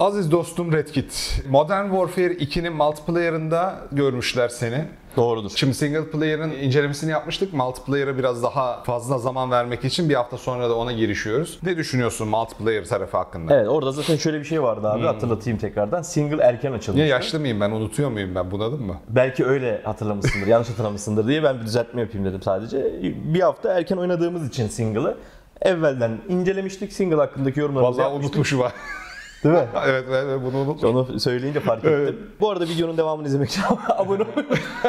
Aziz dostum Redkit, Modern Warfare 2'nin multiplayer'ında görmüşler seni. Doğrudur. Şimdi single player'ın incelemesini yapmıştık. Multiplayer'a biraz daha fazla zaman vermek için bir hafta sonra da ona girişiyoruz. Ne düşünüyorsun multiplayer tarafı hakkında? Evet orada zaten şöyle bir şey vardı abi hatırlatayım tekrardan. Single erken açılmış. Niye yaşlı mıyım ben? Unutuyor muyum ben? Bunadın mı? Belki öyle hatırlamışsındır, yanlış hatırlamışsındır diye ben bir düzeltme yapayım dedim sadece. Bir hafta erken oynadığımız için single'ı evvelden incelemiştik. Single hakkındaki yorumlarımızı Vallahi yapmıştık. unutmuşum ha. Değil mi? evet, evet bunu unutmuşum. Onu söyleyince fark ettim. Bu arada videonun devamını izlemek için abone olmayı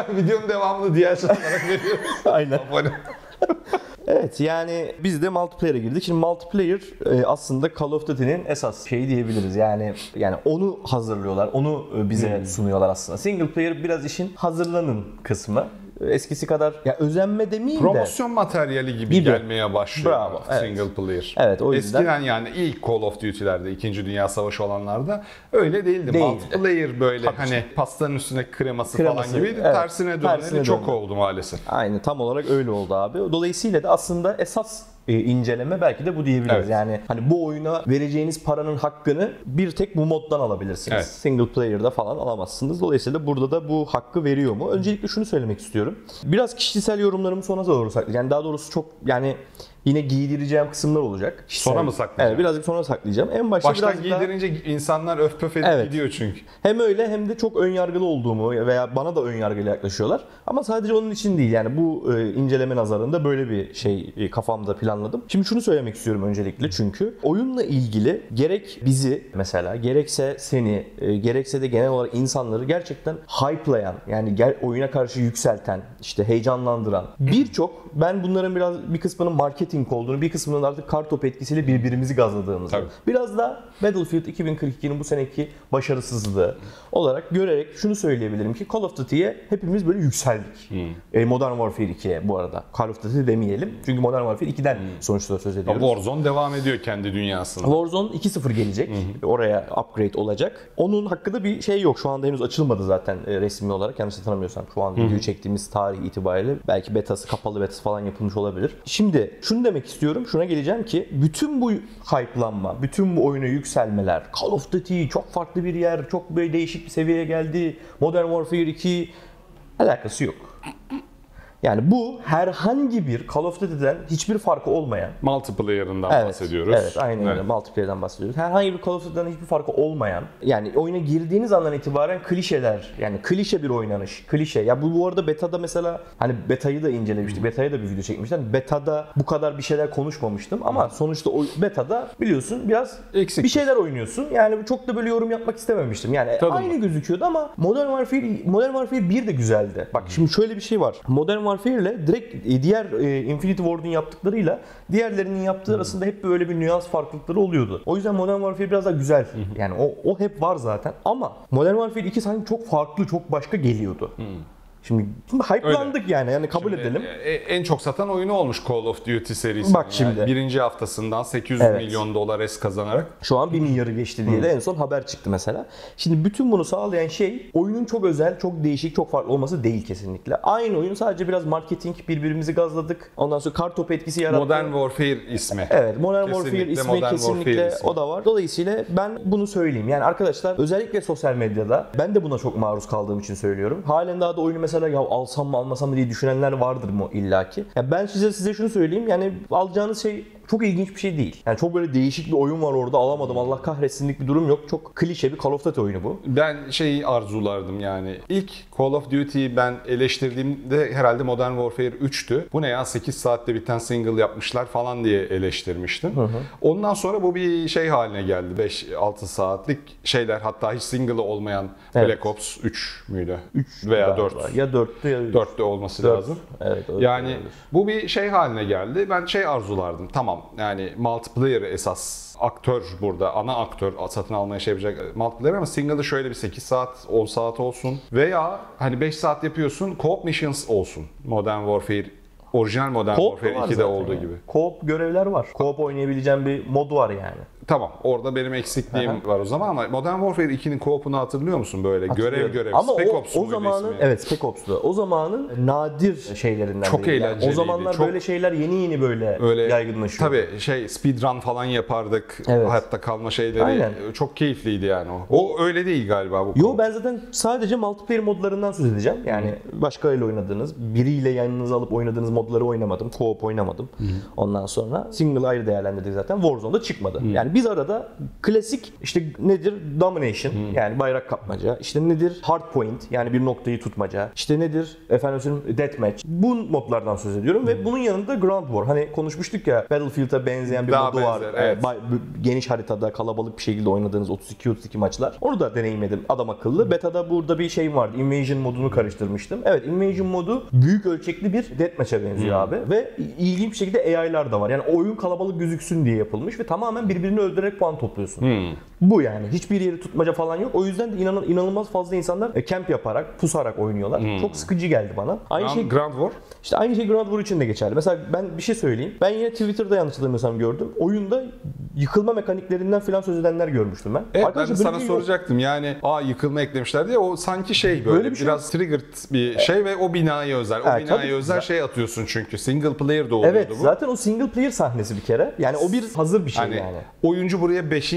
Videonun devamını diğer olarak veriyorum. Aynen. Abone. Evet yani biz de multiplayer'e girdik. Şimdi multiplayer e, aslında Call of Duty'nin esas şeyi diyebiliriz. Yani yani onu hazırlıyorlar. Onu e, bize sunuyorlar aslında. Single player biraz işin hazırlanın kısmı. Eskisi kadar ya özenme demeyeyim de. Promosyon materyali gibi, Gibi. gelmeye başlıyor Bravo, evet. single player. Evet, o yüzden- Eskiden yani ilk Call of Duty'lerde, 2. Dünya Savaşı olanlarda öyle değildi. Değildi. Multiplayer böyle hani pastanın üstüne kreması, Kreması, falan gibiydi. evet. Tersine Tersine çok döndü. oldu maalesef. Aynı tam olarak öyle oldu abi. Dolayısıyla da aslında esas e, inceleme belki de bu diyebiliriz. Evet. Yani hani bu oyuna vereceğiniz paranın hakkını bir tek bu moddan alabilirsiniz. Evet. Single player'da falan alamazsınız. Dolayısıyla burada da bu hakkı veriyor mu? Öncelikle şunu söylemek istiyorum. Biraz kişisel yorumlarımı sona doğru saklayacağım. Yani daha doğrusu çok yani yine giydireceğim kısımlar olacak. Kişisel- Sonra mı saklayacaksın? Evet birazcık sonra saklayacağım. En başta Baştan birazcık daha- giydirince insanlar öf pöf edip Evet. gidiyor çünkü. hem öyle hem de çok ön yargılı olduğumu veya bana da ön yargıyla yaklaşıyorlar. Ama sadece onun için değil yani bu e, inceleme nazarında böyle bir şey e, kafamda planladım. Şimdi şunu söylemek istiyorum öncelikle çünkü oyunla ilgili gerek bizi mesela gerekse seni e, gerekse de genel olarak insanları gerçekten hype'layan yani gel, oyuna karşı yükselten işte heyecanlandıran birçok ben bunların biraz bir kısmının marketing olduğunu bir kısmının artık kartop etkisiyle birbirimizi gazladığımızı Tabii. Biraz da Battlefield 2042'nin bu seneki başarısızlığı olarak görerek şunu söyleyebilirim ki Call of Duty'ye hepimiz böyle yükseldik. E, Modern Warfare 2'ye bu arada. Call of Duty demeyelim. Çünkü Modern Warfare 2'den sonuçta söz ediyoruz. Warzone devam ediyor kendi dünyasında. Warzone 2.0 gelecek. Oraya upgrade olacak. Onun hakkında bir şey yok. Şu anda henüz açılmadı zaten e, resmi olarak. Yanlış hatırlamıyorsam şu an videoyu çektiğimiz tarih itibariyle belki betası, kapalı betası falan yapılmış olabilir. Şimdi şunu demek istiyorum. Şuna geleceğim ki bütün bu hype'lanma, bütün bu oyuna yükselmeler, Call of Duty çok farklı bir yer, çok böyle değişik bir seviyeye geldi. Modern Warfare 2 alakası yok. Yani bu herhangi bir Call of Duty'den hiçbir farkı olmayan Multiplayer'ından Evet, bahsediyoruz. Evet, aynen öyle. Evet. Multiplayer'den bahsediyoruz. Herhangi bir Call of Duty'den hiçbir farkı olmayan, yani oyuna girdiğiniz andan itibaren klişeler, yani klişe bir oynanış, klişe. Ya bu bu arada beta'da mesela, hani beta'yı da incelemiştik, beta'ya da bir video çekmiştim. Beta'da bu kadar bir şeyler konuşmamıştım ama sonuçta o beta'da biliyorsun biraz Eksik. bir şeyler oynuyorsun. Yani çok da böyle yorum yapmak istememiştim. Yani Tabii. aynı gözüküyordu ama Modern Warfare Modern Warfare 1 de güzeldi. Bak şimdi şöyle bir şey var. Modern Warfare ile direkt e, diğer e, Infinity Ward'un yaptıklarıyla diğerlerinin yaptığı arasında hep böyle bir nüans farklılıkları oluyordu. O yüzden Modern Warfare biraz daha güzel. Yani o, o hep var zaten ama Modern Warfare 2 sanki çok farklı, çok başka geliyordu. Şimdi, şimdi hype'landık yani. Yani kabul edelim. E, e, En çok satan oyunu olmuş Call of Duty serisi. Bak şimdi. birinci haftasından 800 Evet. milyon dolar es kazanarak. Şu an 1 milyarı geçti diye de en son haber çıktı mesela. Şimdi bütün bunu sağlayan şey oyunun çok özel, çok değişik, çok farklı olması değil kesinlikle. Aynı oyun sadece biraz marketing, birbirimizi gazladık. Ondan sonra kartop etkisi yarattı. Modern Warfare ismi. Evet, Modern Kesinlikle Warfare ismi Modern kesinlikle Warfare ismi. o da var. Dolayısıyla ben bunu söyleyeyim. Yani arkadaşlar özellikle sosyal medyada ben de buna çok maruz kaldığım için söylüyorum. Halen daha da oyunu mesela ya alsam mı almasam mı diye düşünenler vardır mı illaki. Ya ben size size şunu söyleyeyim. Yani alacağınız şey çok ilginç bir şey değil. Yani çok böyle değişik bir oyun var orada alamadım. Allah kahretsinlik bir durum yok. Çok klişe bir Call of Duty oyunu bu. Ben şeyi arzulardım yani. İlk Call of Duty'yi ben eleştirdiğimde herhalde Modern Warfare 3'tü. Bu ne ya 8 saatte biten single yapmışlar falan diye eleştirmiştim. Ondan sonra bu bir şey haline geldi. 5-6 saatlik şeyler hatta hiç single'ı olmayan Evet. Black Ops 3 müydü? 3 veya 4. Galiba. Ya 4'tü ya 3. 4'te olması Dört. lazım. Evet. Yani olabilir. bu bir şey haline geldi. Ben şey arzulardım. Tamam yani multiplayer esas aktör burada. Ana aktör satın almaya şey yapacak multiplayer ama single'ı şöyle bir 8 saat 10 saat olsun. Veya hani 5 saat yapıyorsun co-op missions olsun. Modern Warfare Orijinal Modern Warfare var 2'de zaten olduğu ya. gibi. Co-op görevler var. Co-op oynayabileceğin bir mod var yani. Tamam orada benim eksikliğim var o zaman ama Modern Warfare 2'nin co-op'unu hatırlıyor musun böyle görev görev Ama Spec o, Ops o muydu zamanın ismi? evet Spec Ops'tu. O zamanın nadir şeylerinden Çok biri. Yani eğlenceliydi, o zamanlar çok- böyle şeyler yeni yeni böyle Öyle yaygınlaşıyor. Tabii şey speedrun falan yapardık. Evet. Hayatta kalma şeyleri Aynen. çok keyifliydi yani o. O öyle değil galiba bu. Yo ben zaten sadece multiplayer modlarından söz edeceğim. Yani başkalarıyla oynadığınız, biriyle yanınıza alıp oynadığınız modları oynamadım. Co-op oynamadım. Ondan sonra single ayrı değerlendirdik zaten. Warzone'da çıkmadı. Yani biz arada klasik işte nedir? Domination yani bayrak kapmaca. İşte nedir? Hardpoint yani bir noktayı tutmaca. İşte nedir? Efendim söyleyeyim Deathmatch. Bu modlardan söz ediyorum ve bunun yanında Ground War. Hani konuşmuştuk ya Battlefield'a benzeyen bir Daha modu var. benzer, evet. Ee, geniş haritada kalabalık bir şekilde oynadığınız 32-32 maçlar. Onu da deneyimledim adam akıllı. Beta'da burada bir şey vardı. Invasion modunu karıştırmıştım. Evet Invasion modu büyük ölçekli bir deathmatch'e benziyor abi. Ve ilginç bir şekilde AI'lar da var. Yani oyun kalabalık gözüksün diye yapılmış ve tamamen birbirini öldürerek puan topluyorsun. Bu yani. Hiçbir yeri tutmaca falan yok. O yüzden de inan inanılmaz fazla insanlar e, camp yaparak, pusarak oynuyorlar. Çok sıkıcı geldi bana. Aynı şey Grand War. işte aynı şey Ground War için de geçerli. Mesela ben bir şey söyleyeyim. Ben yine Twitter'da yanlış hatırlamıyorsam gördüm. Oyunda yıkılma mekaniklerinden falan söz edenler görmüştüm ben. Evet ben de Arkadaşlar sana bir şey soracaktım. Yani aa yıkılma eklemişler diye o sanki şey böyle, Böyle bir şey biraz triggered bir şey ve o binaya özel. O Evet, binaya tabii. özel şey atıyorsun çünkü. Single player de oluyordu Evet bu. zaten o single player sahnesi bir kere. Yani o bir hazır bir şey Hani yani. Oyuncu buraya 5.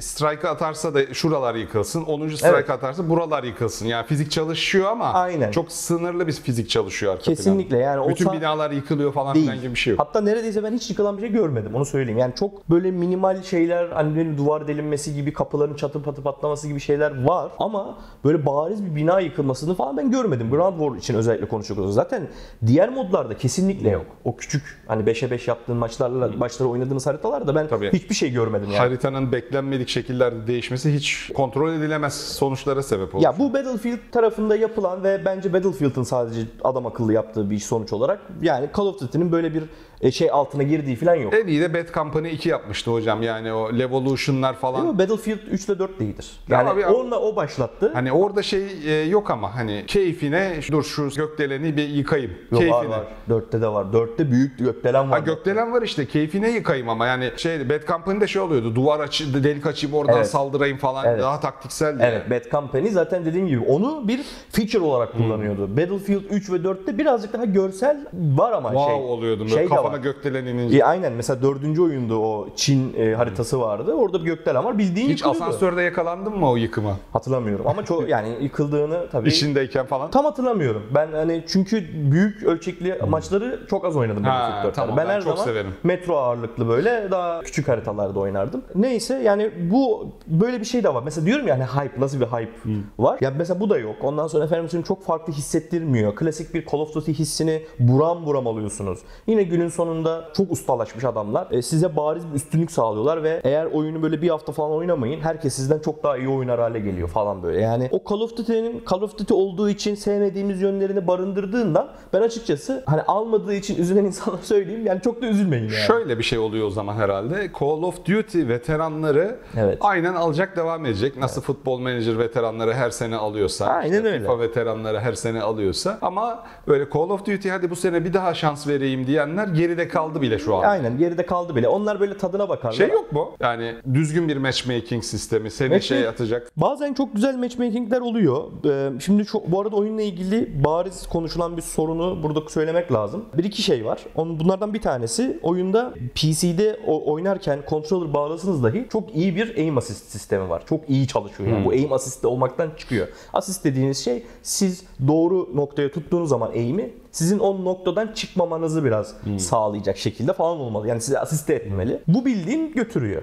strike atarsa da şuralar yıkılsın. 10. strike Evet. atarsa buralar yıkılsın. Yani fizik çalışıyor ama Aynen. çok sınırlı bir fizik çalışıyor arka Kesinlikle planda. yani Bütün binalar yıkılıyor falan Değil. filan gibi bir şey yok. Hatta neredeyse ben hiç yıkılan bir şey görmedim onu söyleyeyim. Yani çok böyle minimal şeyler hani duvar delinmesi gibi kapıların çatı patı patlaması gibi şeyler var ama böyle bariz bir bina yıkılmasını falan ben görmedim. Ground War için özellikle konuşuyoruz. Zaten diğer modlarda kesinlikle yok. O küçük hani 5'e 5 yaptığın maçlarla maçları oynadığınız haritalarda ben Tabii. hiçbir şey görmedim yani. Haritanın beklenmedik şekillerde değişmesi hiç kontrol edilemez sonuçlara sebep olur. Ya bu Battlefield tarafında yapılan ve bence Battlefield'ın sadece adam akıllı yaptığı bir iş sonuç olarak yani Call of Duty'nin böyle bir e, şey altına girdiği falan yok. En iyi de Bad Company 2 yapmıştı hocam. Yani o Levolution'lar falan. Ama Battlefield 3 ile 4 de iyidir. Ya Yani abi- onunla o başlattı. Hani orada şey e, yok ama hani keyfine dur şu gökdeleni bir yıkayım. Yok, keyfine. var var. 4'te de var. 4'te büyük gökdelen var. Ha gökdelen var işte keyfine yıkayım ama yani şey Bad Company'de şey oluyordu. Duvar açı delik açayım oradan Evet. saldırayım falan Evet. daha taktikseldi. Evet Bad Company zaten dediğim gibi onu bir feature olarak kullanıyordu. Battlefield 3 ve 4'te birazcık daha görsel var ama Wow şey. oluyordum böyle şey de var. gökdelen inince. E, aynen mesela dördüncü oyunda o Çin e, haritası vardı. Orada bir gökdelen var. Bildiğin Hiç yıkılıyordu. asansörde yakalandın mı o yıkıma? Hatırlamıyorum ama çok yani yıkıldığını tabii İşindeyken falan. Tam hatırlamıyorum. Ben hani çünkü büyük ölçekli maçları çok az oynadım Ha, Battlefield 4'te. tamam, ben, ben her çok zaman severim. metro ağırlıklı böyle daha küçük haritalarda oynardım. Neyse yani bu böyle bir şey de var. Mesela diyorum ya hani hype nasıl bir hype var. Ya mesela bu da yok. Ondan sonra efendim söyleyeyim çok farklı hissettirmiyor. Klasik bir Call of Duty hissini buram buram alıyorsunuz. Yine günün sonunda çok ustalaşmış adamlar. E, size bariz bir üstünlük sağlıyorlar ve eğer oyunu böyle bir hafta falan oynamayın herkes sizden çok daha iyi oynar hale geliyor falan böyle. Yani o Call of Duty'nin Call of Duty olduğu için sevmediğimiz yönlerini barındırdığından ben açıkçası hani almadığı için üzülen insanlara söyleyeyim yani çok da üzülmeyin yani. Şöyle bir şey oluyor o zaman herhalde. Call of Duty veteranları Evet. aynen alacak devam edecek. Nasıl futbol manager veteranları her sene alıyorsa. Aynen işte öyle. FIFA veteranları her sene alıyorsa. Ama böyle Call of Duty hadi bu sene bir daha şans vereyim diyenler geride kaldı bile şu an. Aynen geride kaldı bile. Onlar böyle tadına bakarlar. Şey yok mu? Yani düzgün bir matchmaking sistemi seni Matchmaking- şey atacak. Bazen çok güzel matchmakingler oluyor. Ee, Şimdi şu, bu arada oyunla ilgili bariz konuşulan bir sorunu burada söylemek lazım. Bir iki şey var. Onun, bunlardan bir tanesi oyunda PC'de oynarken controller bağlasınız dahi çok iyi bir aim assist sistemi var. Çok iyi çalışıyor. Yani bu aim assist olmaktan çıkıyor. Assist dediğiniz şey siz doğru noktaya tuttuğunuz zaman aim'i sizin o noktadan çıkmamanızı biraz sağlayacak şekilde falan olmalı. Yani size asiste etmeli. Bu bildiğin götürüyor.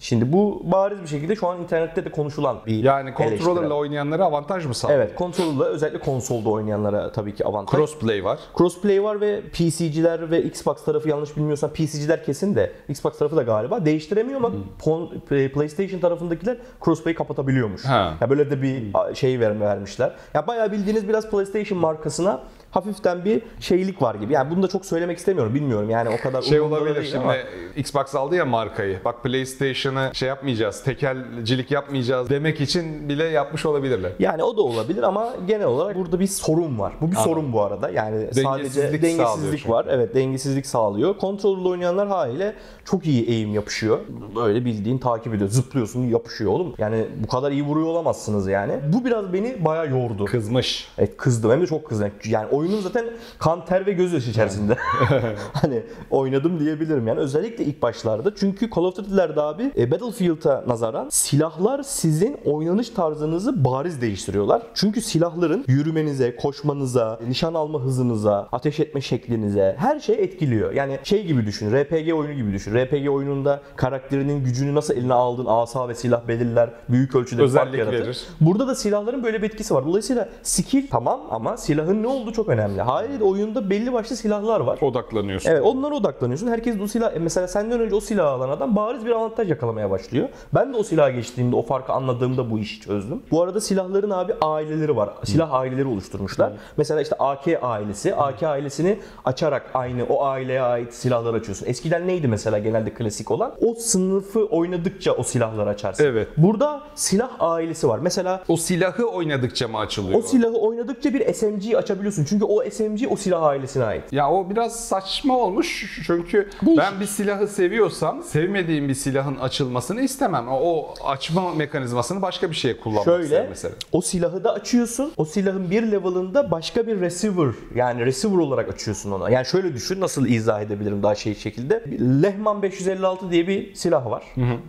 Şimdi bu bariz bir şekilde şu an internette de konuşulan bir Yani eleştiri. controller'la oynayanlara avantaj mı sağlıyor? Evet, kontrolü özellikle konsolda oynayanlara tabii ki avantaj. Crossplay var. Crossplay var ve PC'ciler ve Xbox tarafı yanlış bilmiyorsam PC'ciler kesin de Xbox tarafı da galiba değiştiremiyor ama pon- PlayStation tarafındakiler Crossplay'i kapatabiliyormuş. Ha. Ya böyle de bir şey ver- vermişler. Ya bayağı bildiğiniz biraz PlayStation markasına hafiften bir şeylik var gibi. Yani bunu da çok söylemek istemiyorum. Bilmiyorum yani o kadar Şey olabilir şimdi ama- Xbox aldı ya markayı. Bak PlayStation'ı şey yapmayacağız, tekelcilik yapmayacağız demek için bile yapmış olabilirler. Yani o da olabilir ama genel olarak burada bir sorun var. Bu bir Anladım. sorun bu arada. Yani sadece Dengesizlik dengesizlik sağlıyor çünkü. var. Evet dengesizlik sağlıyor. Kontrollü oynayanlar haliyle çok iyi eğim yapışıyor. Böyle bildiğin takip ediyor. Zıplıyorsun yapışıyor oğlum. Yani bu kadar iyi vuruyor olamazsınız yani. Bu biraz beni bayağı yordu. Kızmış. Evet kızdım hem de çok kızdım. Yani oyunun zaten kan ter ve gözyaşı içerisinde. hani oynadım diyebilirim yani. Özellikle ilk başlarda. Çünkü Call of Duty'lerde abi e, Battlefield'a nazaran silahlar sizin oynanış tarzınızı bariz değiştiriyorlar. Çünkü silahların yürümenize, koşmanıza, nişan alma hızınıza, ateş etme şeklinize her şey etkiliyor. Yani şey gibi düşün. RPG oyunu gibi düşün. RPG oyununda karakterinin gücünü nasıl eline aldığın asa ve silah belirler. Büyük ölçüde bir fark Özellik yaratır. verir. Burada da silahların böyle bir etkisi var. Dolayısıyla skill tamam ama silahın ne olduğu çok önemli. Haliyle oyunda belli başlı silahlar var. Odaklanıyorsun. Evet onlara odaklanıyorsun. Herkes o silah, mesela senden önce o silahı alan adam bariz bir avantaj yakalamaya başlıyor. Ben de o silaha geçtiğimde, o farkı anladığımda bu işi çözdüm. Bu arada silahların abi aileleri var. Silah aileleri oluşturmuşlar. Mesela işte AK ailesi. AK ailesini açarak aynı o aileye ait silahlar açıyorsun. Eskiden neydi mesela genelde klasik olan? O sınıfı oynadıkça o silahları açarsın. Evet. Burada silah ailesi var. Mesela O silahı oynadıkça mı açılıyor? o silahı oynadıkça bir SMG açabiliyorsun. Çünkü o SMG o silah ailesine ait. Ya o biraz saçma olmuş çünkü Değişik. ben bir silahı seviyorsam sevmediğim bir silahın açılmasını istemem. O açma mekanizmasını başka bir şeye kullanmak isterim Şöyle mesela. o silahı da açıyorsun. O silahın bir level'ında başka bir receiver yani receiver olarak açıyorsun onu. Yani şöyle düşün nasıl izah edebilirim daha şey şekilde. Lehman 556 diye bir silah var.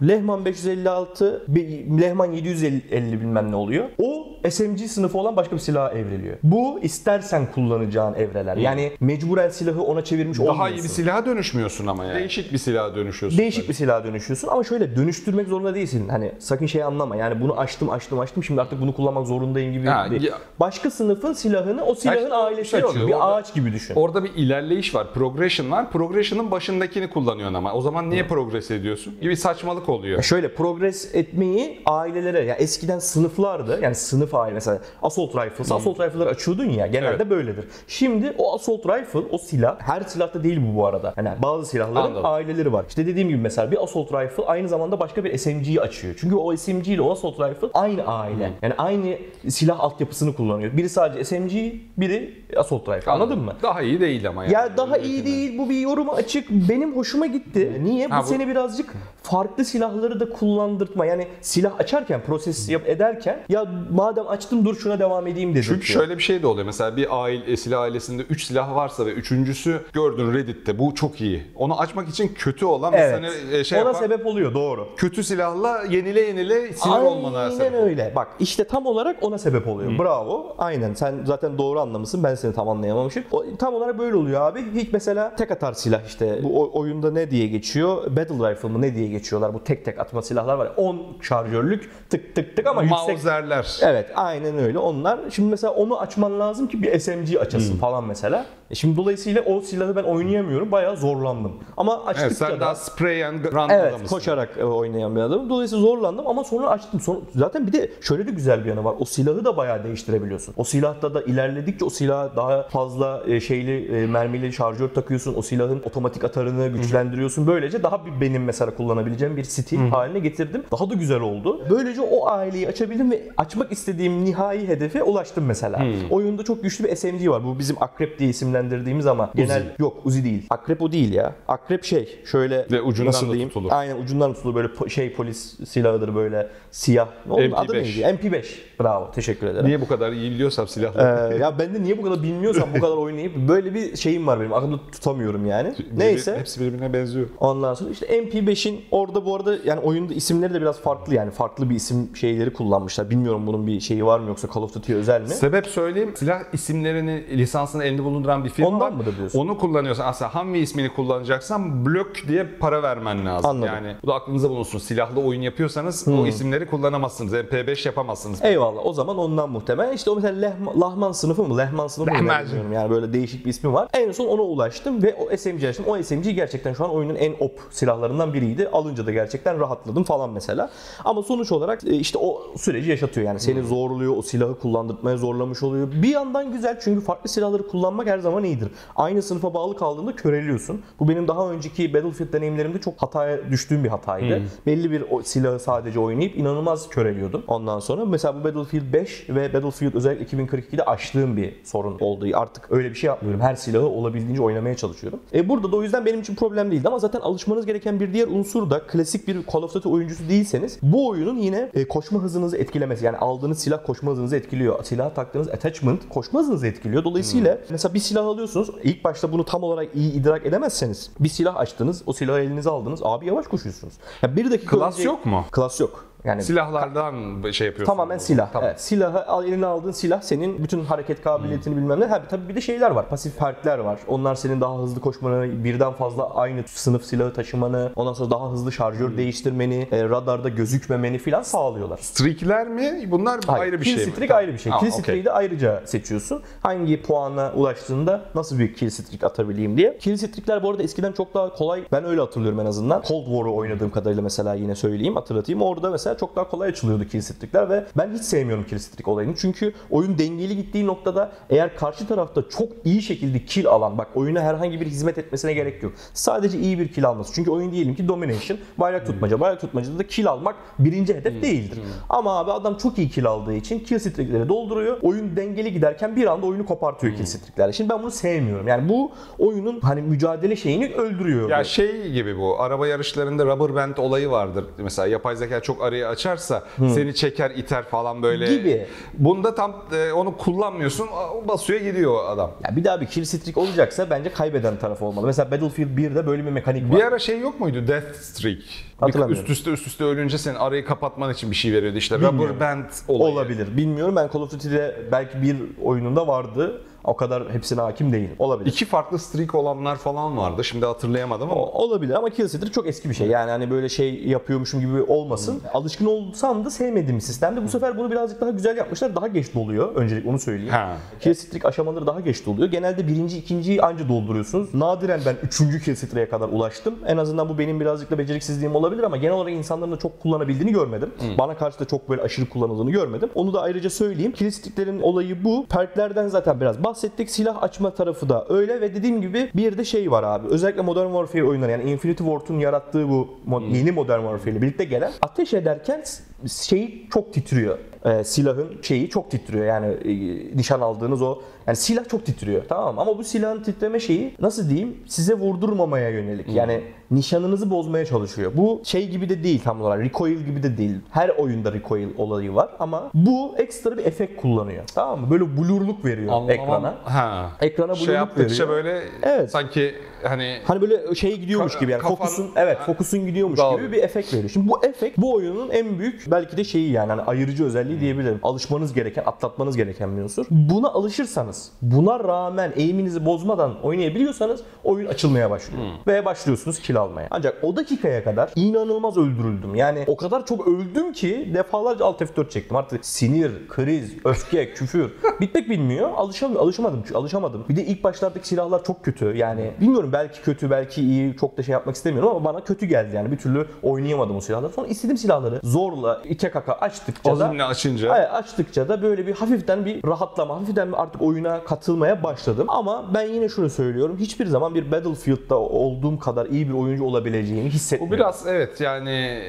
Lehman 556 bir- Lehman 750 bilmem ne oluyor. O SMG sınıfı olan başka bir silaha evriliyor. Bu istersen kullanacağın evreler. Yani mecburen silahı ona çevirmiş Daha olmuyorsun. iyi bir silaha dönüşmüyorsun ama yani. Değişik bir silaha dönüşüyorsun. Değişik bir silaha dönüşüyorsun ama şöyle dönüştürmek zorunda değilsin. Hani sakın şey anlama. Yani bunu açtım açtım açtım şimdi artık bunu kullanmak zorundayım gibi Ha, değil. ya- Başka sınıfın silahını o silahın Herkes ailesi açıyor. açıyor. Bir Orada- ağaç gibi düşün. Orada bir ilerleyiş var, progression var. Progression'ın başındakini kullanıyorsun ama. O zaman niye progress ediyorsun? Gibi saçmalık oluyor. Şöyle progres etmeyi ailelere ya eskiden sınıflardı. Yani sınıf aile mesela assault rifles, assault rifle'ları açıyordun ya genelde Evet. böyledir. Şimdi o assault rifle, o silah her silahta değil bu bu arada. Yani bazı silahların Anladım. aileleri var. İşte dediğim gibi mesela bir assault rifle aynı zamanda başka bir SMG'yi açıyor. Çünkü o SMG ile o assault rifle aynı aile. Yani aynı silah altyapısını kullanıyor. Biri sadece SMG, biri assault rifle. Anladın mı? Daha iyi değil ama yani. Ya daha iyi değil bu bir yoruma açık. Benim hoşuma gitti. Niye? Bu, Ha, bu- seni birazcık farklı silahları da kullandırtma. Yani silah açarken, proses yap ederken ya madem açtım dur şuna devam edeyim dedim. Çünkü şöyle bir şey de oluyor. Mesela bir aile, silah ailesinde 3 silah varsa ve üçüncüsü gördün Reddit'te bu çok iyi. Onu açmak için kötü olan Evet. seni e, şey Ona yapan sebep oluyor doğru. kötü silahla yenile yenile sinir olmana sebep Aynen öyle. Bak işte tam olarak ona sebep oluyor. Bravo. Aynen. Sen zaten doğru anlamışsın. Ben seni tam anlayamamışım. O, tam olarak böyle oluyor abi. Hiç mesela tek atar silah işte. Bu oyunda ne diye geçiyor? Battle rifle mı ne diye geçiyorlar? Bu tek tek atma silahlar var. ya, 10 şarjörlük tık tık tık ama yüksek Mauser'ler. Evet aynen öyle onlar. Şimdi mesela onu açman lazım ki bir SMG açasın falan mesela. E şimdi dolayısıyla o silahı ben oynayamıyorum. Bayağı zorlandım. Ama açtıkça Evet, sen da... daha spray and run Evet adamısın. koşarak e, oynayan bir adamım. Dolayısıyla zorlandım ama sonra açtım. Sonra, zaten bir de şöyle de güzel bir yanı var. O silahı da bayağı değiştirebiliyorsun. O silahta da ilerledikçe o silaha daha fazla e, şeyli e, mermili şarjör takıyorsun. O silahın otomatik atarını güçlendiriyorsun. Böylece daha bir benim mesela kullanabileceğim bir stil haline getirdim. Daha da güzel oldu. Böylece o aileyi açabildim ve açmak istediğim nihai hedefe ulaştım mesela. Oyunda çok güçlü bir SMG var. Bu bizim Akrep diye isimlendirdiğimiz ama genel yok Uzi değil. Akrep o değil ya. Akrep şey şöyle Ve ucundan nasıl da diyeyim? tutulur. Aynen ucundan tutulur böyle po- şey polis silahıdır böyle siyah. Ne oldu? Adı MP5. neydi? MP5. Bravo. Teşekkür ederim. Niye bu kadar iyi biliyorsam silahları. Ee, ya ben de niye bu kadar bilmiyorsam bu kadar oynayıp böyle bir şeyim var benim. Aklımda tutamıyorum yani. Neyse. Hepsi birbirine benziyor. Ondan sonra işte MP5'in orada bu arada yani oyunda isimleri de biraz farklı yani farklı bir isim şeyleri kullanmışlar. Bilmiyorum bunun bir şeyi var mı yoksa Call of Duty'ye özel mi? Sebep söyleyeyim. Silah isimlerini lisansını elinde bulunduran bir firma Ondan var. mıdır diyorsun? Onu kullanıyorsan aslında Humvee ismini kullanacaksan blok diye para vermen lazım. Anladım. Yani bu da aklınızda bulunsun. Silahlı oyun yapıyorsanız o isimleri kullanamazsınız. MP5 yapamazsınız. Eyvallah o zaman ondan muhtemelen. İşte o mesela Lehma- Lahman sınıfı mı? Lehman sınıfı mı? bilmiyorum. Yani böyle değişik bir ismi var. En son ona ulaştım ve o SMG açtım. O SMG gerçekten şu an oyunun en op silahlarından biriydi. Alınca da gerçekten rahatladım falan mesela. Ama sonuç olarak e, işte o süreci yaşatıyor. Yani seni zorluyor, o silahı kullandırmaya zorlamış oluyor. Bir yandan güzel çünkü farklı silahları kullanmak her zaman iyidir. Aynı sınıfa bağlı kaldığında köreliyorsun. Bu benim daha önceki Battlefield deneyimlerimde çok hataya düştüğüm bir hataydı. Belli bir silahı sadece oynayıp inanılmaz köreliyordum. Ondan sonra mesela bu Battlefield 5 ve Battlefield özellikle 2042'de aştığım bir sorun oldu. Artık öyle bir şey yapmıyorum. Her silahı olabildiğince oynamaya çalışıyorum. E burada da o yüzden benim için problem değildi ama zaten alışmanız gereken bir diğer unsur da klasik bir Call of Duty oyuncusu değilseniz bu oyunun yine e, koşma hızınızı etkilemesi. Yani aldığınız silah koşma hızınızı etkiliyor. Silaha taktığınız attachment koşma hızınızı etkiliyor. Dolayısıyla mesela bir silah alıyorsunuz. İlk başta bunu tam olarak iyi idrak edemezseniz bir silah açtınız. O silahı elinize aldınız. Abi yavaş koşuyorsunuz. Ya bir dakika Klas önce- yok mu? Klas yok. Yani Silahlardan şey yapıyorsun. Tamamen silah. Tamam. Evet, silahı eline aldığın silah senin bütün hareket kabiliyetini bilmem ne. Ha, tabii bir de şeyler var. Pasif perkler var. Onlar senin daha hızlı koşmanı, birden fazla aynı sınıf silahı taşımanı, ondan sonra daha hızlı şarjör değiştirmeni, e, radarda gözükmemeni filan sağlıyorlar. Streakler mi? Bunlar Hayır, ayrı bir kill şey mi? streak Tamam. ayrı bir şey. Ha, kill okey. streak'i de ayrıca seçiyorsun. Hangi puana ulaştığında nasıl bir kill streak atabileyim diye. Kill streak'ler bu arada eskiden çok daha kolay. Ben öyle hatırlıyorum en azından. Cold War'u oynadığım kadarıyla mesela yine söyleyeyim, hatırlatayım. Orada mesela çok daha kolay açılıyordu kill streak'ler ve ben hiç sevmiyorum kill streak olayını. Çünkü oyun dengeli gittiği noktada eğer karşı tarafta çok iyi şekilde kill alan, bak oyuna herhangi bir hizmet etmesine gerek yok. Sadece iyi bir kill alması. Çünkü oyun diyelim ki domination, bayrak tutmaca. Bayrak tutmacada da kill almak birinci hedef değildir. Ama abi adam çok iyi kill aldığı için kill streak'leri dolduruyor. Oyun dengeli giderken bir anda oyunu kopartıyor kill streak'lerle. Şimdi ben bunu sevmiyorum. Yani bu oyunun hani mücadele şeyini öldürüyor. Ya şey gibi bu araba yarışlarında rubber band olayı vardır. Mesela yapay zeka çok arayı açarsa seni çeker iter falan böyle. Gibi. Bunda tam e, onu kullanmıyorsun basıyor gidiyor adam. Ya bir daha bir kill streak olacaksa bence kaybeden taraf olmalı. Mesela Battlefield 1'de böyle bir mekanik var. Bir ara şey yok muydu? Death Streak. Hatırlamıyorum. üst üste üst üste ölünce senin arayı kapatman için bir şey veriyordu işte. Rubber band olayı. Olabilir. Bilmiyorum. Ben Call of Duty'de belki bir oyununda vardı. O kadar hepsine hakim değilim. Olabilir. İki farklı streak olanlar falan vardı. Şimdi hatırlayamadım ama. O- Olabilir ama Kill çok eski bir şey. Yani hani böyle şey yapıyormuşum gibi olmasın. Alışkın olsam da sevmediğim sistemde. Bu sefer bunu birazcık daha güzel yapmışlar. Daha geç doluyor. Öncelikle onu söyleyeyim. Ha. Kill Streak aşamaları daha geç doluyor. Genelde birinci, ikinciyi anca dolduruyorsunuz. Nadiren ben üçüncü Kill Streak'e kadar ulaştım. En azından bu benim birazcık da beceriksizliğim olabilir ama genel olarak insanların da çok kullanabildiğini görmedim. Bana karşı da çok böyle aşırı kullanıldığını görmedim. Onu da ayrıca söyleyeyim. Kill Streak'lerin olayı bu. Perklerden zaten biraz bahsettik. Silah açma tarafı da öyle ve dediğim gibi bir de şey var abi. Özellikle Modern Warfare oyunları yani Infinity Ward'un yarattığı bu mo- yeni Modern Warfare ile birlikte gelen ateş ederken şeyi çok titriyor. Ee, silahın şeyi çok titriyor. Yani e, nişan aldığınız o yani silah çok titriyor tamam? Ama bu silahın titreme şeyi nasıl diyeyim size vurdurmamaya yönelik. Yani nişanınızı bozmaya çalışıyor. Bu şey gibi de değil tam olarak. Recoil gibi de değil. Her oyunda recoil olayı var ama bu ekstra bir efekt kullanıyor. Tamam mı? Böyle blurluk veriyor Anlamam- ekrana. Ha. Ekrana şey blurluk yaptıkça veriyor. böyle Evet. sanki hani Hani böyle şey gidiyormuş gibi yani kafan- fokusun evet fokusun gidiyormuş Dağılıyor. gibi bir efekt veriyor. Şimdi bu efekt bu oyunun en büyük belki de şeyi yani hani ayırıcı özelliği diyebilirim. Alışmanız gereken, atlatmanız gereken bir unsur. Buna alışırsanız, buna rağmen eğiminizi bozmadan oynayabiliyorsanız oyun açılmaya başlıyor. Ve başlıyorsunuz kill almaya. Ancak o dakikaya kadar inanılmaz öldürüldüm. Yani o kadar çok öldüm ki defalarca alt F4 çektim. Artık sinir, kriz, öfke, küfür bitmek bilmiyor. Alışam alışamadım alışamadım. Bir de ilk başlardaki silahlar çok kötü. Yani bilmiyorum belki kötü, belki iyi çok da şey yapmak istemiyorum ama bana kötü geldi yani. Bir türlü oynayamadım o silahları. Sonra istediğim silahları zorla iki kaka açtıkça da azimle açınca Evet, açtıkça da böyle bir hafiften bir rahatlama, hafiften bir artık oyuna katılmaya başladım. Ama ben yine şunu söylüyorum. Hiçbir zaman bir Battlefield'da olduğum kadar iyi bir oyuncu olabileceğimi Bu hissetmiyorum. biraz evet yani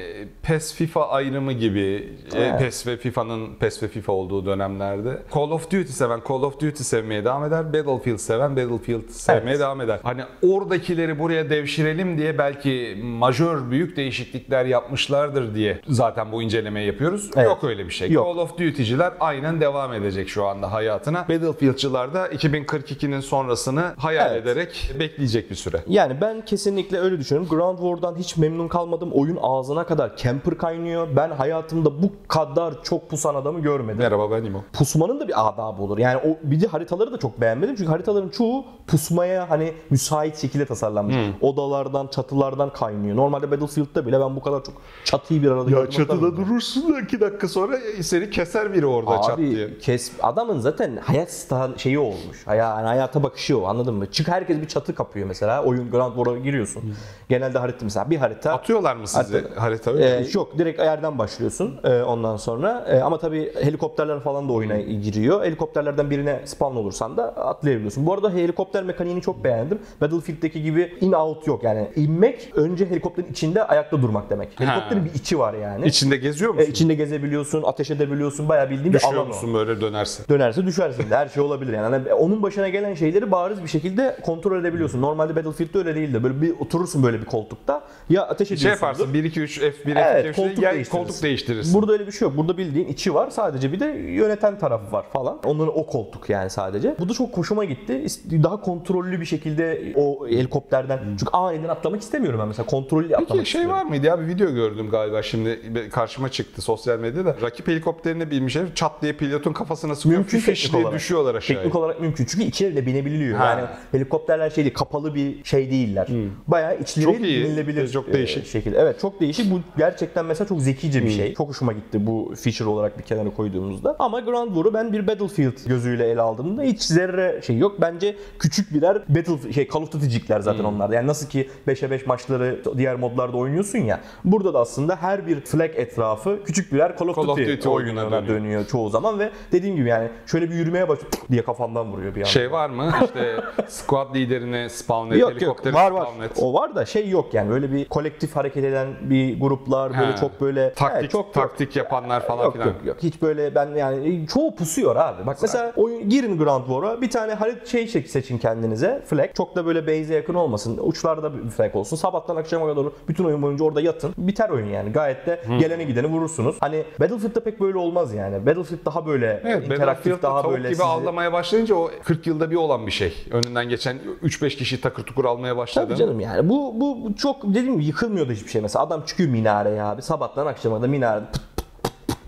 PES FIFA ayrımı gibi e, Evet. PES ve FIFA'nın PES ve FIFA olduğu dönemlerde Call of Duty seven Call of Duty sevmeye devam eder. Battlefield seven Battlefield sevmeye Evet. devam eder. Hani oradakileri buraya devşirelim diye belki majör büyük değişiklikler yapmışlardır diye zaten bu inceleme inceleme yapıyoruz. Evet. Yok öyle bir şey. Yok. Call of Duty'ciler aynen devam edecek şu anda hayatına. Battlefield'cılar da 2042'nin sonrasını hayal Evet. ederek bekleyecek bir süre. Yani ben kesinlikle öyle düşünüyorum. Ground War'dan hiç memnun kalmadım. Oyun ağzına kadar camper kaynıyor. Ben hayatımda bu kadar çok pusan adamı görmedim. Merhaba ben İmo. Pusmanın da bir adabı olur. Yani o bir de haritaları da çok beğenmedim. Çünkü haritaların çoğu pusmaya hani müsait şekilde tasarlanmış. Odalardan, çatılardan kaynıyor. Normalde Battlefield'da bile ben bu kadar çok çatıyı bir arada Ya çatıda durursun da 2 dakika sonra seni keser biri orada çat diye. Abi kes adamın zaten hayat şeyi olmuş. Yani hayata bakışı o anladın mı? Çık herkes bir çatı kapıyor mesela. Oyun Ground War'a giriyorsun. Genelde harita mesela bir harita Atıyorlar mı size Hatta- harita öyle ee, yok direkt yerden başlıyorsun ee, ondan sonra. Ee, ama tabii helikopterler falan da oyuna giriyor. Helikopterlerden birine spawn olursan da atlayabiliyorsun. Bu arada helikopter mekaniğini çok beğendim. Battlefield'deki gibi in out yok. Yani inmek önce helikopterin içinde ayakta durmak demek. Helikopterin bir içi var yani. İçinde geziyor Ee, musun? içinde gezebiliyorsun, ateş edebiliyorsun. Bayağı bildiğin bir Düşüyor alan o musun böyle dönerse? dönerse düşersin de her şey olabilir yani. Hani onun başına gelen şeyleri bariz bir şekilde kontrol edebiliyorsun. Normalde Battlefield'de öyle değildi. Böyle bir oturursun böyle bir koltukta ya ateş Şey ediyorsun. yaparsın 1 2 3 F1 Evet, F2 koltuk F3 ya değiştirirsin. koltuk değiştirirsin. Burada öyle bir şey yok. Burada bildiğin içi var. Sadece bir de yöneten tarafı var falan. Onun o koltuk yani sadece. Bu da çok hoşuma gitti. Daha kontrollü bir şekilde o helikopterden. Çünkü aniden atlamak istemiyorum ben mesela. Kontrollü atlamak Peki şey istiyorum. var mıydı ya bir video gördüm galiba şimdi karşıma çıktı sosyal medyada. Rakip helikopterine binmiş herif çat diye pilotun kafasına sıkıyor. Mümkün fiş diye olarak. düşüyorlar aşağıya. Teknik olarak mümkün. Çünkü içeri de binebiliyor. Ha. Yani helikopterler şey değil, kapalı bir şey değiller. Bayağı içleri Çok iyi. binilebilir. Çok e, değişik. şekilde. Evet çok değişik. Bu gerçekten mesela çok zekice Hmm. bir şey. Çok hoşuma gitti bu feature olarak bir kenara koyduğumuzda. Ama Ground War'u ben bir Battlefield gözüyle ele aldığımda hiç zerre şey yok. Bence küçük birer Battle şey Call of Duty'cikler zaten Hmm. onlar. Yani nasıl ki 5'e 5 maçları diğer modlarda oynuyorsun ya. Burada da aslında her bir flag etrafı küçük birer Call of Call of Duty, oyununa dönüyor. dönüyor çoğu zaman ve dediğim gibi yani şöyle bir yürümeye başlıyor diye kafamdan vuruyor bir anda. Şey var mı işte squad liderine spawn et, yok yok helikopteri var var. spawn et. O var da şey yok yani böyle bir kolektif hareket eden bir gruplar böyle He. çok böyle Taktik, Evet, çok taktik yapanlar falan Yok filan. yok yok. Hiç böyle ben yani çoğu pusuyor abi. Bak mesela oyun girin Ground War'a bir tane harit şey seçin kendinize. Flag. Çok da böyle base'e yakın olmasın. Uçlarda bir flag olsun. Sabahtan akşama kadar bütün oyun boyunca orada yatın. Biter oyun yani. Gayet de geleni gideni vurursunuz. Hani Battlefield'da pek böyle olmaz yani. Battlefield daha böyle Evet, interaktif daha böyle gibi sizi- avlamaya başlayınca o 40 yılda bir olan bir şey. Önünden geçen 3-5 kişi takır tukur almaya başladı. Tabii canım yani. Bu, bu, çok dediğim gibi yıkılmıyor da hiçbir şey. Mesela adam çıkıyor minareye abi. Sabahtan akşama da minare pıt pıt pıt pıt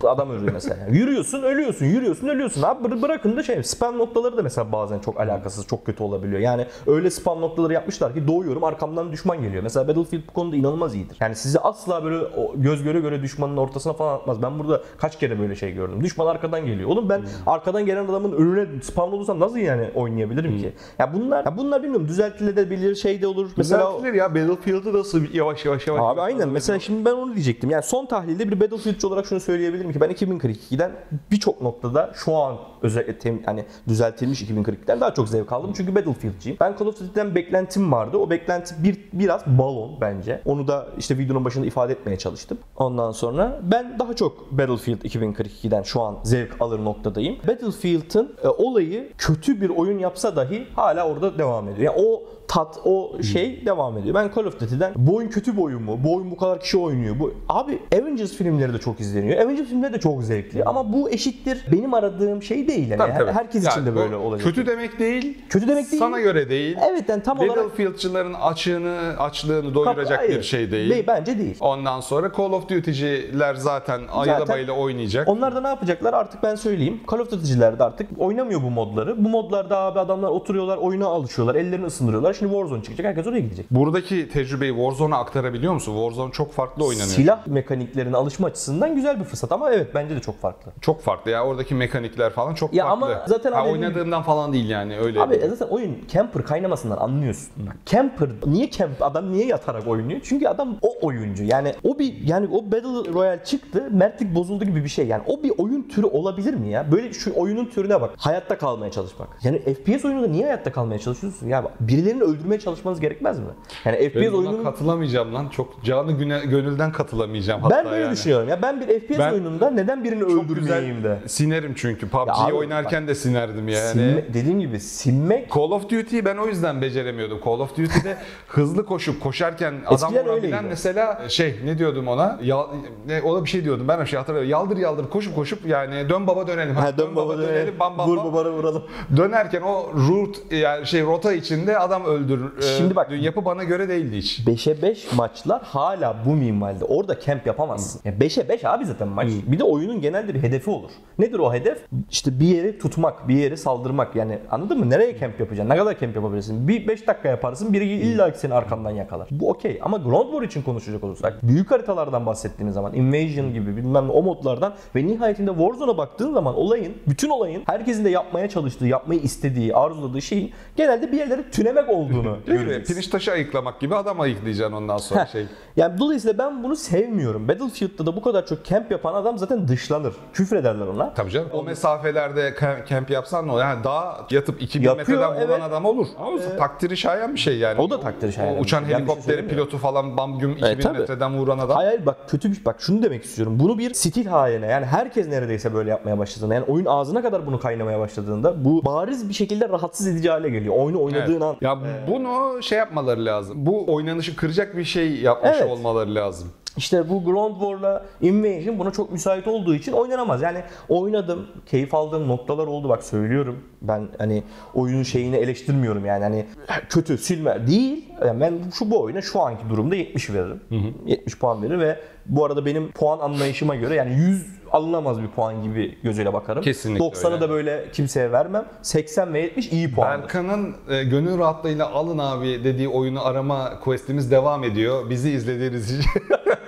adam ölüyor mesela. Yürüyorsun ölüyorsun, yürüyorsun ölüyorsun. Abi bıra- bırakın da şey spam noktaları da mesela bazen çok alakasız, çok kötü olabiliyor. Yani öyle spam noktaları yapmışlar ki doğuyorum arkamdan düşman geliyor. Mesela Battlefield bu konuda inanılmaz iyidir. Yani sizi asla böyle göz göre göre düşmanın ortasına falan atmaz. Ben burada kaç kere böyle şey gördüm. Düşman arkadan geliyor. Oğlum ben arkadan gelen adamın önüne spam olursam nasıl yani oynayabilirim ki? Ya bunlar ya bunlar bilmiyorum düzeltilebilir şey de olur. Mesela Düzeltilir ya Battlefield'ı nasıl yavaş yavaş yavaş. Abi aynen. Mesela şimdi ben onu diyecektim. Yani son tahlilde bir Battlefield'ci olarak şunu söyleyebilirim ki ben 2042'den birçok noktada şu an özellikle tem- hani düzeltilmiş 2042'den daha çok zevk aldım. Çünkü Battlefield'ciyim. Ben Call of Duty'den beklentim vardı. O beklenti bir biraz balon bence. Onu da işte videonun başında ifade etmeye çalıştım. Ondan sonra ben daha çok Battlefield 2042'den şu an zevk alır noktadayım. Battlefield'ın e, olayı kötü bir oyun yapsa dahi hala orada devam ediyor. Yani o tat, o şey devam ediyor. Ben Call of Duty'den bu oyun kötü bir oyun mu? Bu oyun bu kadar kişi oynuyor. Bu Abi Avengers filmleri de çok izleniyor. Avengers filmleri de çok zevkli ama bu eşittir benim aradığım şey değil. Yani Tabii, tabii. Herkes Yani için de böyle olacak. Kötü demek değil. Kötü demek değil. Sana göre değil. Evet yani tam olarak Battlefield'çıların açığını, açlığını doyuracak Hayır. bir şey değil. Değil, bence değil. Ondan sonra Call of Duty'ciler zaten ayıla bayıla oynayacak. Onlar da ne yapacaklar artık ben söyleyeyim. Call of Duty'ciler de artık oynamıyor bu modları. Bu modlarda abi adamlar oturuyorlar, oyuna alışıyorlar, ellerini ısındırıyorlar. Şimdi Warzone çıkacak, herkes oraya gidecek. Buradaki tecrübeyi Warzone'a aktarabiliyor musun? Warzone çok farklı oynanıyor. Silah mekaniklerine alışma açısından güzel bir fırsat ama evet bence de çok farklı. Çok farklı ya oradaki mekanikler falan çok Ya farklı. ama zaten ha, abi- oynadığımdan falan değil yani öyle. Abi zaten oyun camper kaynamasından anlıyorsun. Bak, Camper niye camp adam niye yatarak oynuyor? Çünkü adam o oyuncu. Yani o bir yani o Battle Royale çıktı, mertlik bozuldu gibi bir şey. Yani o bir oyun türü olabilir mi ya? Böyle şu oyunun türüne bak. Hayatta kalmaya çalışmak. Yani FPS oyununda niye hayatta kalmaya çalışıyorsun? Ya birilerinin öldürmeye çalışmanız gerekmez mi? Yani FPS Ben buna oyununun katılamayacağım lan. Çok canı güne, gönülden katılamayacağım hatta ben böyle yani. düşünüyorum. Ya ben bir FPS Ben- oyununda neden birini öldürmeyeyim de? sinerim çünkü. PUBG'yi oynarken de sinerdim yani. Silme- dediğim gibi silmek Call of Duty'yi ben o yüzden beceremiyordum. Call of Duty'de hızlı koşup koşarken adam vurabilen mesela şey ne diyordum ona? Ya, ne, o da bir şey diyordum. Ben bir şey hatırlıyorum. Yaldır yaldır koşup koşup yani dön baba dönelim. Ha, dön baba dönelim, bam bam vur bam. vuralım. Dönerken o route yani şey rota içinde adam öldür. Şimdi bak- yapı bana göre değildi hiç. 5'e 5 maçlar hala bu minvalde. Orada camp yapamazsın. Ya 5'e 5 abi zaten maç. Bir de oyunun genelde bir hedefi olur. Nedir o hedef? İşte bir yeri tutmak, bir yeri saldırmak. Yani anladın mı? Nereye camp yapacaksın? Ne kadar camp yapabilirsin? Bir 5 dakika yaparsın, biri illa ki seni arkandan yakalar. Bu okey. Ama Ground War için konuşacak olursak, büyük haritalardan bahsettiğimiz zaman, Invasion gibi bilmem ne o modlardan ve nihayetinde Warzone'a baktığın zaman olayın, bütün olayın herkesin de yapmaya çalıştığı, yapmayı istediği, arzuladığı şeyin genelde bir yerlere tünemek olduğunu göreceksin. Pirinç taşı ayıklamak gibi adam ayıklayacaksın ondan sonra şey. Yani dolayısıyla ben bunu sevmiyorum. Battlefield'da da bu kadar çok camp yapan adam zaten dışlanır. Küfür ederler ona. Tabii canım. O mesafelerde kamp yapsan ne olur? Yani daha yatıp 2000 Yapıyor, metreden vuran evet. adam olur. Ama o takdiri şayan bir şey yani. O da takdiri şayan O uçan şey. Bir şey helikopteri söylemiyorum. pilotu falan bam güm 2000 tabii. metreden vuran adam. Hayır hayır, bak kötü bir bak şunu demek istiyorum. Bunu bir stil haline yani herkes neredeyse böyle yapmaya başladığında yani oyun ağzına kadar bunu kaynamaya başladığında bu bariz bir şekilde rahatsız edici hale geliyor. Oyunu oynadığın Evet. an. Ya bunu şey yapmaları lazım. Bu oynanışı kıracak bir şey yapmış Evet. olmaları lazım. İşte bu Ground War'la Invasion buna çok müsait olduğu için oynanamaz. Yani oynadım, keyif aldığım noktalar oldu bak söylüyorum. Ben hani oyunun şeyini eleştirmiyorum yani hani kötü silme değil. Yani ben şu bu oyuna şu anki durumda 70 veririm. 70 puan verir ve bu arada benim puan anlayışıma göre yani 100 alınamaz bir puan gibi gözüyle bakarım. Kesinlikle 90'ı öyle. da böyle kimseye vermem. 80 ve 70 iyi puan. Berkan'ın e, gönül rahatlığıyla alın abi dediği oyunu arama questimiz devam ediyor. Bizi izlediğiniz için.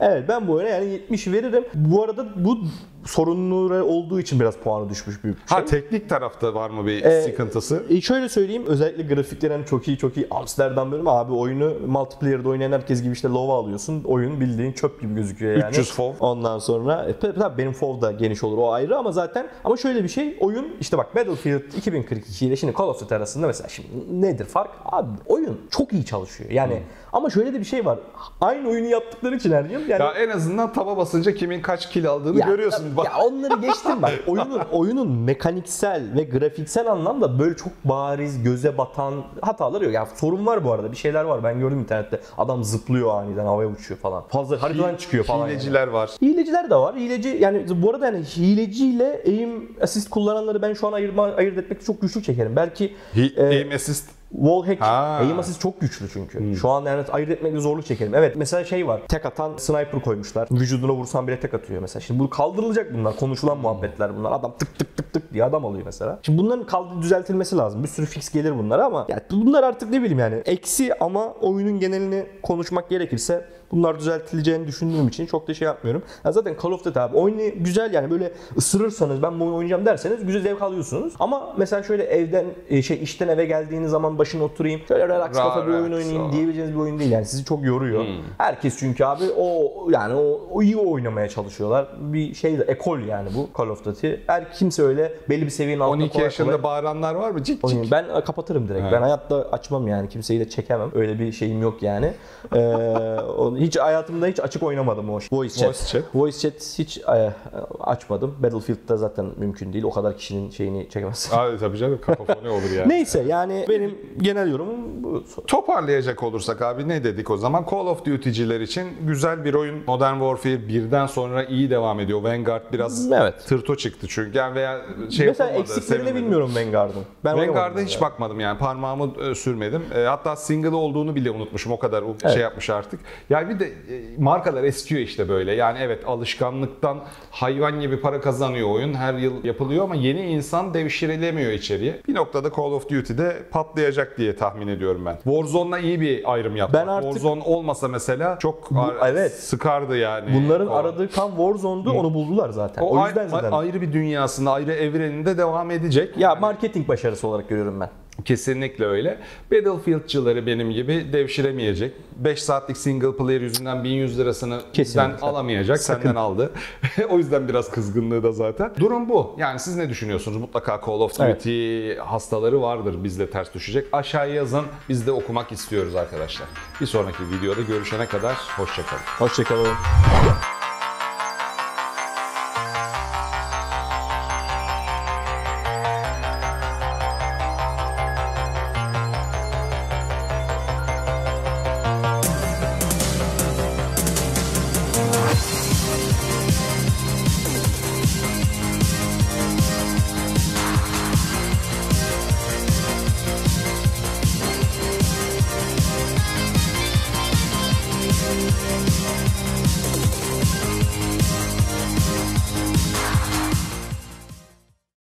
Evet ben bu oyuna yani 70 veririm. Bu arada bu sorunlu olduğu için biraz puanı düşmüş bir şey. ha teknik tarafta var mı bir Ee, sıkıntısı? E şöyle söyleyeyim özellikle grafikler hani çok iyi çok iyi Amsterdam bölümü abi oyunu multiplayer'da oynayan herkes gibi işte lova alıyorsun. Oyun bildiğin çöp gibi gözüküyor yani. 300 FOV. Ondan sonra e, tabii benim FOV da geniş olur o ayrı ama zaten ama şöyle bir şey oyun işte bak Battlefield 2042 ile şimdi Call of Duty arasında mesela şimdi nedir fark? Abi oyun çok iyi çalışıyor. Yani Hmm. ama şöyle de bir şey var. Aynı oyunu yaptıkları için her yıl yani Ya en azından taba basınca kimin kaç kill aldığını ya, görüyorsun. Bak- Ya onları geçtim bak. Oyunun oyunun mekaniksel ve grafiksel anlamda böyle çok bariz göze batan hataları yok. Ya sorun var bu arada. Bir şeyler var. Ben gördüm internette. Adam zıplıyor aniden havaya uçuyor falan. Fazla haritadan çıkıyor falan. yani. Hileciler var. Hileciler de var. Hileci yani bu arada yani hileciyle aim assist kullananları ben şu an ayırma, ayırt etmekte çok güçlük çekerim. Belki He- e, aim assist. Wallhack Ha. aim assist çok güçlü çünkü. Şu an yani ayırt etmekte zorluk çekerim. Evet mesela şey var. Tek atan sniper koymuşlar. Vücuduna vursan bile tek atıyor mesela. Şimdi bu kaldırılacak bunlar. Konuşulan muhabbetler bunlar. Adam tık tık tık tık diye adam alıyor mesela. Şimdi bunların kaldı düzeltilmesi lazım. Bir sürü fix gelir bunlara ama ya bunlar artık ne bileyim yani eksi ama oyunun genelini konuşmak gerekirse bunlar düzeltileceğini düşündüğüm için çok da şey yapmıyorum. Ya zaten Call of Duty abi oyunu güzel yani böyle ısırırsanız ben bu oyunu oynayacağım derseniz güzel zevk alıyorsunuz. Ama mesela şöyle evden e, şey işten eve geldiğiniz zaman başına oturayım şöyle relax kafa bir oyun oynayayım o. diyebileceğiniz bir oyun değil yani sizi çok yoruyor. Hmm. Herkes çünkü abi o yani o, o iyi oynamaya çalışıyorlar. Bir şey de ekol yani bu Call of Duty. Her kimse öyle belli bir seviyenin altında 12 kolay yaşında kolay bağıranlar var mı? Cik cik. Ben kapatırım direkt. Evet. Ben hayatta açmam yani. Kimseyi de çekemem. Öyle bir şeyim yok yani. Ee, onu hiç hayatımda hiç açık oynamadım o voice chat. Voice chat. Voice chat hiç e, açmadım. Battlefield'da zaten mümkün değil. O kadar kişinin şeyini çekemezsin. Abi tabii canım kakafoni olur yani. Neyse yani benim genel yorumum bu. Toparlayacak olursak abi ne dedik o zaman? Call of Duty'ciler için güzel bir oyun. Modern Warfare 1'den sonra iyi devam ediyor. Vanguard biraz Evet. tırto çıktı çünkü. Yani veya şey Mesela eksiklerini sevemedi. bilmiyorum Vanguard'ın. Ben Vanguard'a hiç yani. bakmadım yani parmağımı e, sürmedim. E, hatta single olduğunu bile unutmuşum o kadar o Evet. şey yapmış artık. Yani bir de e, markalar eskiyor işte böyle. Yani evet alışkanlıktan hayvan gibi para kazanıyor oyun. Her yıl yapılıyor ama yeni insan devşirilemiyor içeriye. Bir noktada Call of Duty'de patlayacak diye tahmin ediyorum ben. Warzone'la iyi bir ayrım yaptı. Ben artık- Warzone olmasa mesela çok Bu- ar- evet. sıkardı yani. Bunların O- aradığı kan Warzone'du onu buldular zaten. O, o, yüzden zaten. ayrı bir dünyasında, ayrı evreninde devam edecek. ya marketing başarısı olarak görüyorum ben. Kesinlikle öyle. Battlefield'cıları benim gibi devşiremeyecek. 5 saatlik single player yüzünden 1100 lirasını Kesinlikle. bizden alamayacak. Senden aldı. o yüzden biraz kızgınlığı da zaten. Durum bu. Yani siz ne düşünüyorsunuz? Mutlaka Call of Evet. Duty hastaları vardır bizle ters düşecek. Aşağıya yazın. Biz de okumak istiyoruz arkadaşlar. Bir sonraki videoda görüşene kadar hoşçakalın. Hoşçakalın.